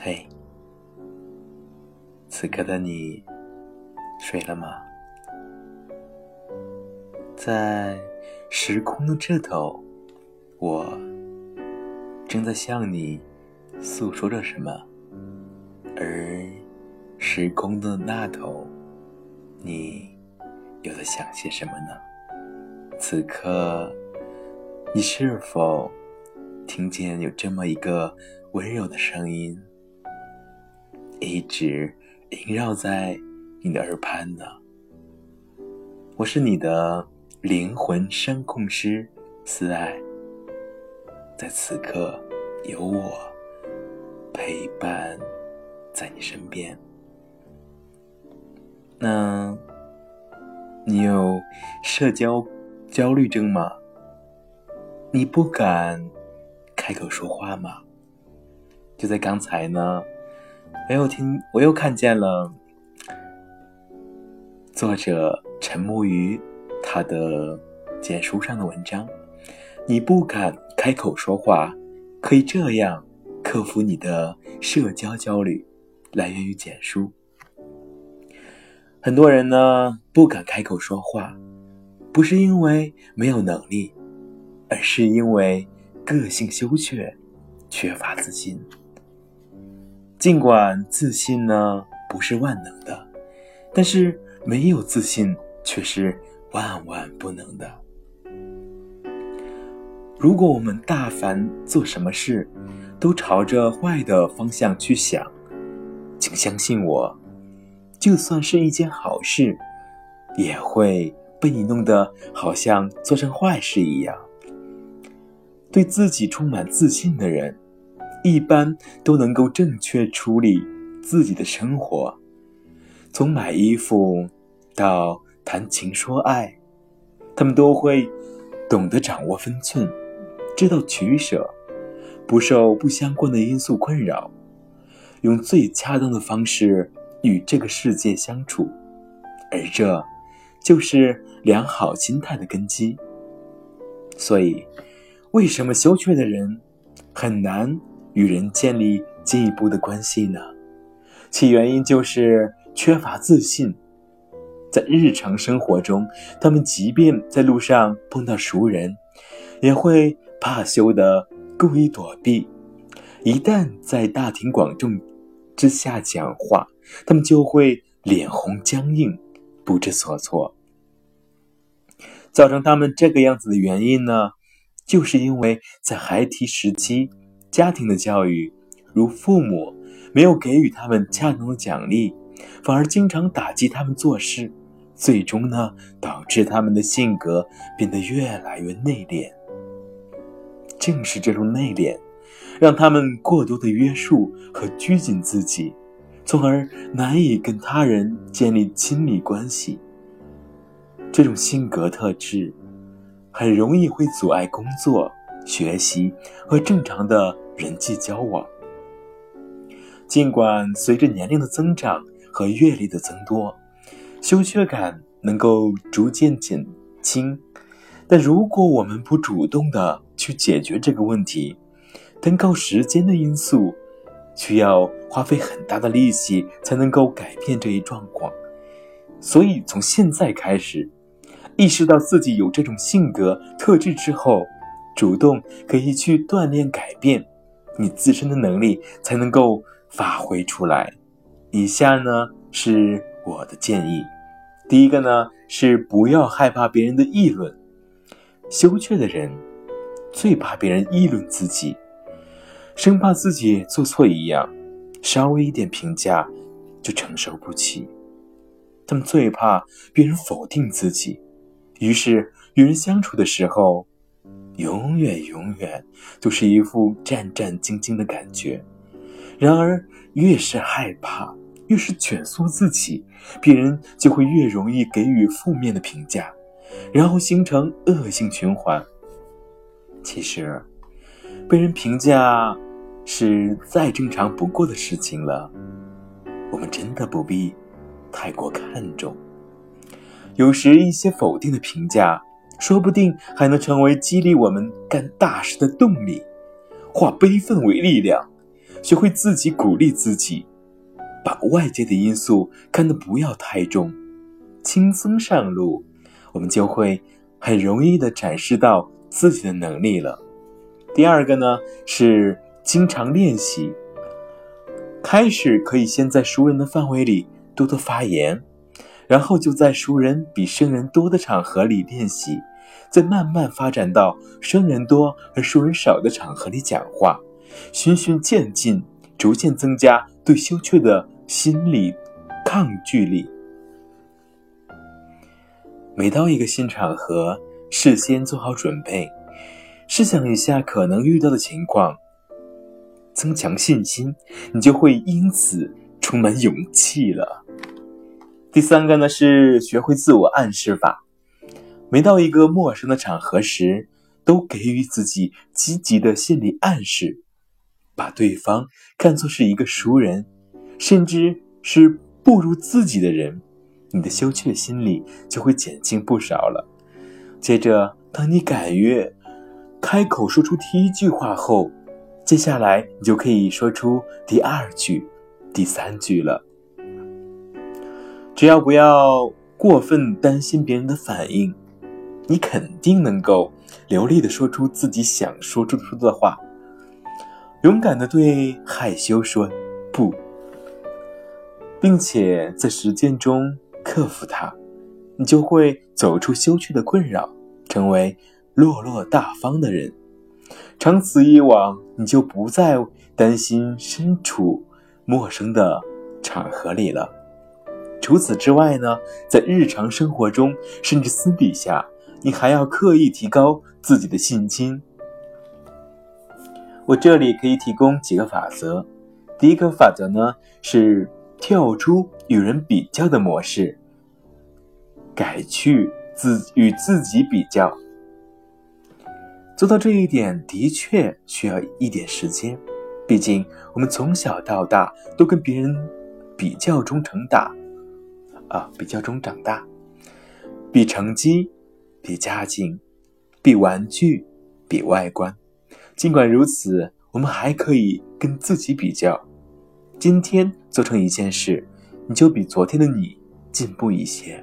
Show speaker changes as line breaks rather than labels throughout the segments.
嘿，此刻的你睡了吗？在时空的这头，我正在向你诉说着什么；而时空的那头，你又在想些什么呢？此刻，你是否听见有这么一个温柔的声音？一直萦绕在你的耳畔呢。我是你的灵魂声控师思爱，在此刻有我陪伴在你身边。那，你有社交焦虑症吗？你不敢开口说话吗？就在刚才呢。我又听，我又看见了作者陈木鱼他的简书上的文章。你不敢开口说话，可以这样克服你的社交焦虑，来源于简书。很多人呢不敢开口说话，不是因为没有能力，而是因为个性羞怯，缺乏自信。尽管自信呢不是万能的，但是没有自信却是万万不能的。如果我们大凡做什么事，都朝着坏的方向去想，请相信我，就算是一件好事，也会被你弄得好像做成坏事一样。对自己充满自信的人。一般都能够正确处理自己的生活，从买衣服到谈情说爱，他们都会懂得掌握分寸，知道取舍，不受不相关的因素困扰，用最恰当的方式与这个世界相处，而这就是良好心态的根基。所以，为什么羞怯的人很难？与人建立进一步的关系呢？其原因就是缺乏自信。在日常生活中，他们即便在路上碰到熟人，也会怕羞的故意躲避；一旦在大庭广众之下讲话，他们就会脸红僵硬，不知所措。造成他们这个样子的原因呢，就是因为在孩提时期。家庭的教育，如父母没有给予他们恰当的奖励，反而经常打击他们做事，最终呢，导致他们的性格变得越来越内敛。正是这种内敛，让他们过多的约束和拘谨自己，从而难以跟他人建立亲密关系。这种性格特质，很容易会阻碍工作。学习和正常的人际交往。尽管随着年龄的增长和阅历的增多，羞怯感能够逐渐减轻，但如果我们不主动的去解决这个问题，单靠时间的因素，需要花费很大的力气才能够改变这一状况。所以，从现在开始，意识到自己有这种性格特质之后。主动可以去锻炼改变，你自身的能力才能够发挥出来。以下呢是我的建议：第一个呢是不要害怕别人的议论。羞怯的人最怕别人议论自己，生怕自己做错一样，稍微一点评价就承受不起。他们最怕别人否定自己，于是与人相处的时候。永远永远都是一副战战兢兢的感觉。然而，越是害怕，越是蜷缩自己，别人就会越容易给予负面的评价，然后形成恶性循环。其实，被人评价是再正常不过的事情了，我们真的不必太过看重。有时，一些否定的评价。说不定还能成为激励我们干大事的动力。化悲愤为力量，学会自己鼓励自己，把外界的因素看得不要太重，轻松上路，我们就会很容易的展示到自己的能力了。第二个呢是经常练习，开始可以先在熟人的范围里多多发言。然后就在熟人比生人多的场合里练习，再慢慢发展到生人多而熟人少的场合里讲话，循序渐进，逐渐增加对羞怯的心理抗拒力。每到一个新场合，事先做好准备，试想一下可能遇到的情况，增强信心，你就会因此充满勇气了。第三个呢是学会自我暗示法，每到一个陌生的场合时，都给予自己积极的心理暗示，把对方看作是一个熟人，甚至是不如自己的人，你的羞怯心理就会减轻不少了。接着，当你敢于开口说出第一句话后，接下来你就可以说出第二句、第三句了。只要不要过分担心别人的反应，你肯定能够流利的说出自己想说出的话。勇敢的对害羞说不，并且在实践中克服它，你就会走出羞怯的困扰，成为落落大方的人。长此以往，你就不再担心身处陌生的场合里了。除此之外呢，在日常生活中，甚至私底下，你还要刻意提高自己的信心。我这里可以提供几个法则。第一个法则呢，是跳出与人比较的模式，改去自与自己比较。做到这一点的确需要一点时间，毕竟我们从小到大都跟别人比较中成长。啊，比较中长大，比成绩，比家境，比玩具，比外观。尽管如此，我们还可以跟自己比较。今天做成一件事，你就比昨天的你进步一些；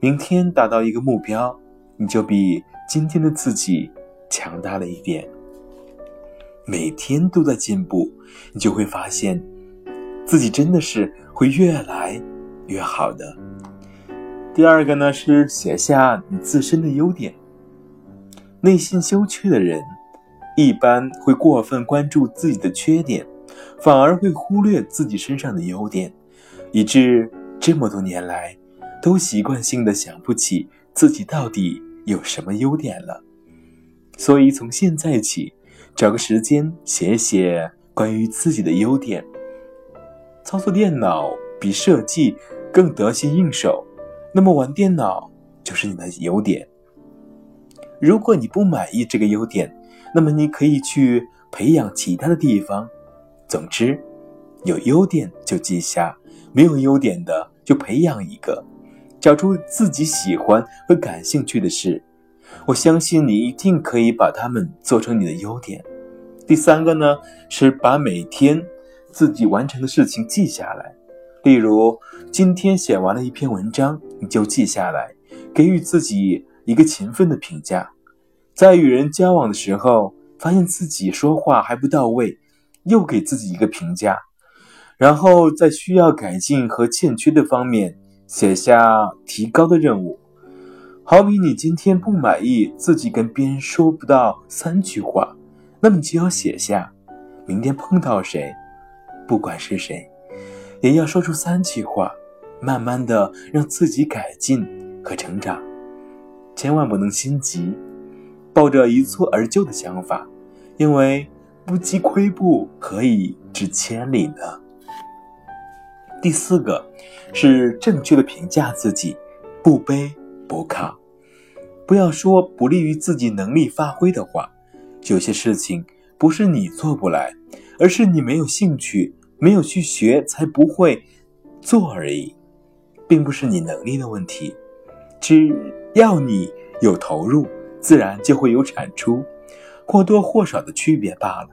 明天达到一个目标，你就比今天的自己强大了一点。每天都在进步，你就会发现，自己真的是会越来。越好的。第二个呢是写下你自身的优点。内心羞怯的人，一般会过分关注自己的缺点，反而会忽略自己身上的优点，以致这么多年来，都习惯性的想不起自己到底有什么优点了。所以从现在起，找个时间写写关于自己的优点。操作电脑比设计。更得心应手，那么玩电脑就是你的优点。如果你不满意这个优点，那么你可以去培养其他的地方。总之，有优点就记下，没有优点的就培养一个，找出自己喜欢和感兴趣的事。我相信你一定可以把它们做成你的优点。第三个呢，是把每天自己完成的事情记下来。例如，今天写完了一篇文章，你就记下来，给予自己一个勤奋的评价。在与人交往的时候，发现自己说话还不到位，又给自己一个评价。然后在需要改进和欠缺的方面，写下提高的任务。好比你今天不满意自己跟别人说不到三句话，那么就要写下，明天碰到谁，不管是谁。也要说出三句话，慢慢的让自己改进和成长，千万不能心急，抱着一蹴而就的想法，因为不积跬步何以至千里呢？第四个是正确的评价自己，不卑不亢，不要说不利于自己能力发挥的话，有些事情不是你做不来，而是你没有兴趣。没有去学才不会做而已，并不是你能力的问题。只要你有投入，自然就会有产出，或多或少的区别罢了。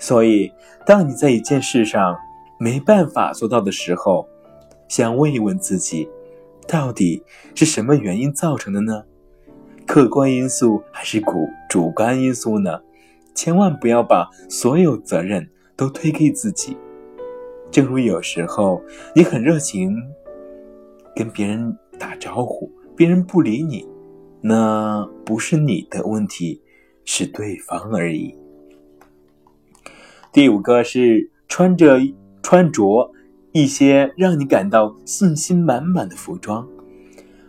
所以，当你在一件事上没办法做到的时候，想问一问自己，到底是什么原因造成的呢？客观因素还是主主观因素呢？千万不要把所有责任都推给自己。正如有时候你很热情，跟别人打招呼，别人不理你，那不是你的问题，是对方而已。第五个是穿着穿着一些让你感到信心满满的服装。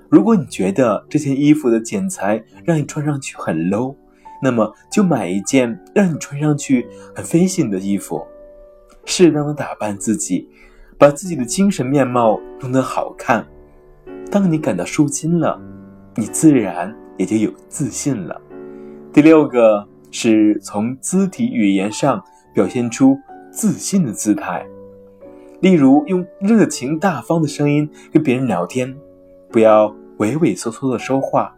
如果你觉得这件衣服的剪裁让你穿上去很 low，那么就买一件让你穿上去很飞行的衣服。适当的打扮自己，把自己的精神面貌弄得好看。当你感到舒心了，你自然也就有自信了。第六个是从肢体语言上表现出自信的姿态，例如用热情大方的声音跟别人聊天，不要。畏畏缩缩的说话，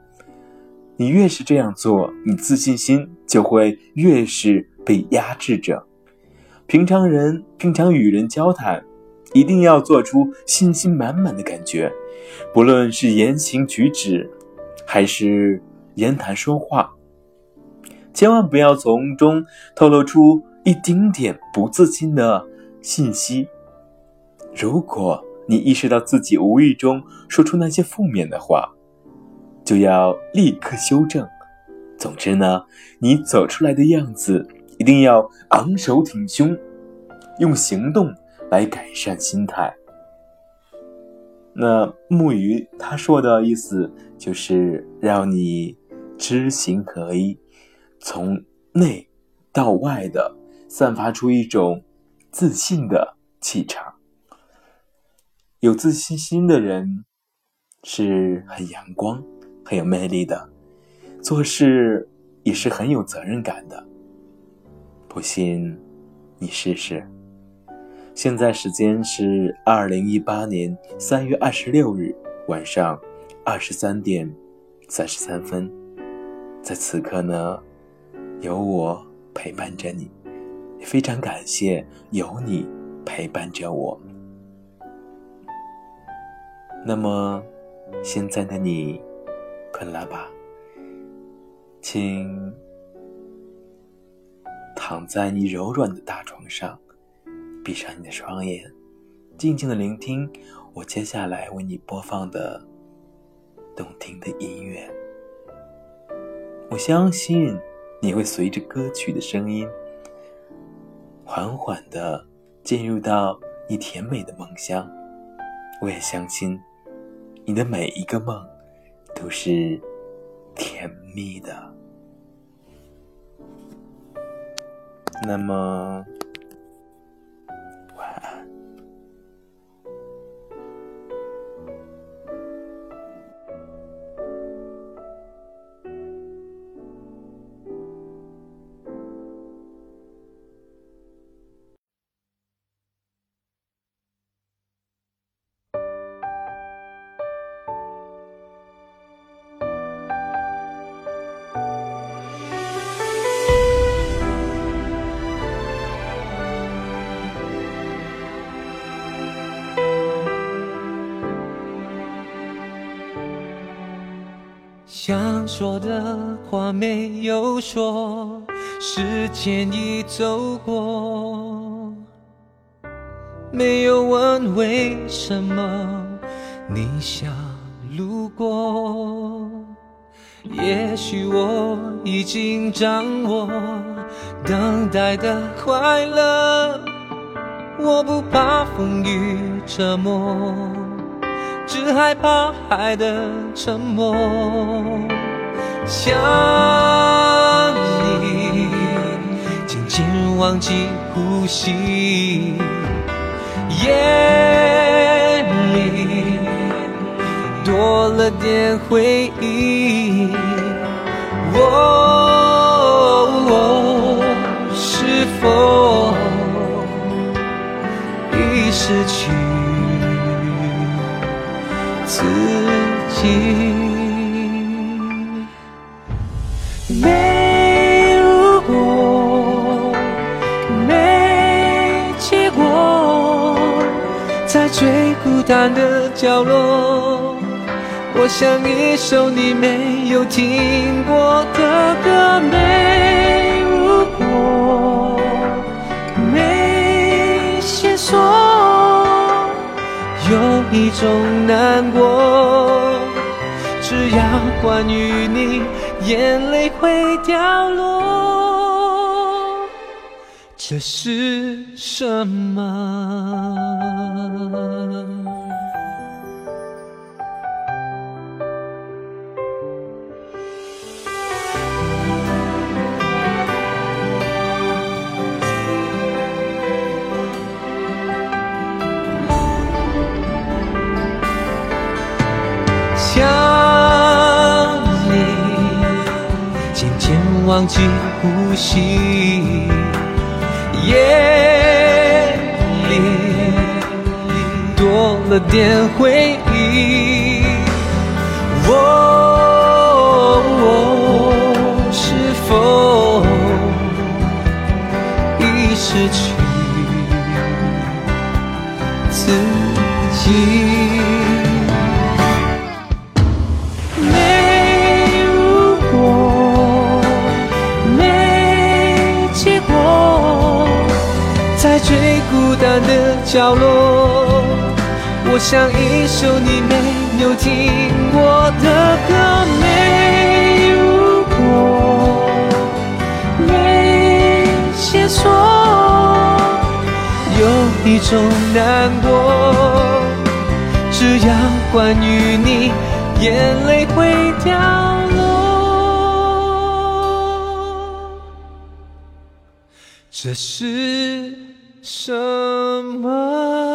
你越是这样做，你自信心就会越是被压制着。平常人平常与人交谈，一定要做出信心满满的感觉，不论是言行举止，还是言谈说话，千万不要从中透露出一丁点不自信的信息。如果，你意识到自己无意中说出那些负面的话，就要立刻修正。总之呢，你走出来的样子一定要昂首挺胸，用行动来改善心态。那木鱼他说的意思就是让你知行合一，从内到外的散发出一种自信的气场。有自信心的人是很阳光、很有魅力的，做事也是很有责任感的。不信，你试试。现在时间是二零一八年三月二十六日晚上二十三点三十三分，在此刻呢，有我陪伴着你，也非常感谢有你陪伴着我。那么，现在的你困了吧？请躺在你柔软的大床上，闭上你的双眼，静静的聆听我接下来为你播放的动听的音乐。我相信你会随着歌曲的声音，缓缓的进入到你甜美的梦乡。我也相信。你的每一个梦都是甜蜜的。那么。
想说的话没有说，时间已走过，没有问为什么你想路过。也许我已经掌握等待的快乐，我不怕风雨折磨。只害怕海的沉默，想你，渐渐忘记呼吸，夜里多了点回忆，我是否已失去？自己没如果，没结果，在最孤单的角落，我想一首你没有听过的歌，没如果，没线索。有一种难过，只要关于你，眼泪会掉落。这是什么？想你，渐渐忘记呼吸。夜里多了点回忆，的角落，我像一首你没有听过的歌，没如果，没线索，有一种难过，只要关于你，眼泪会掉落，这是。什么？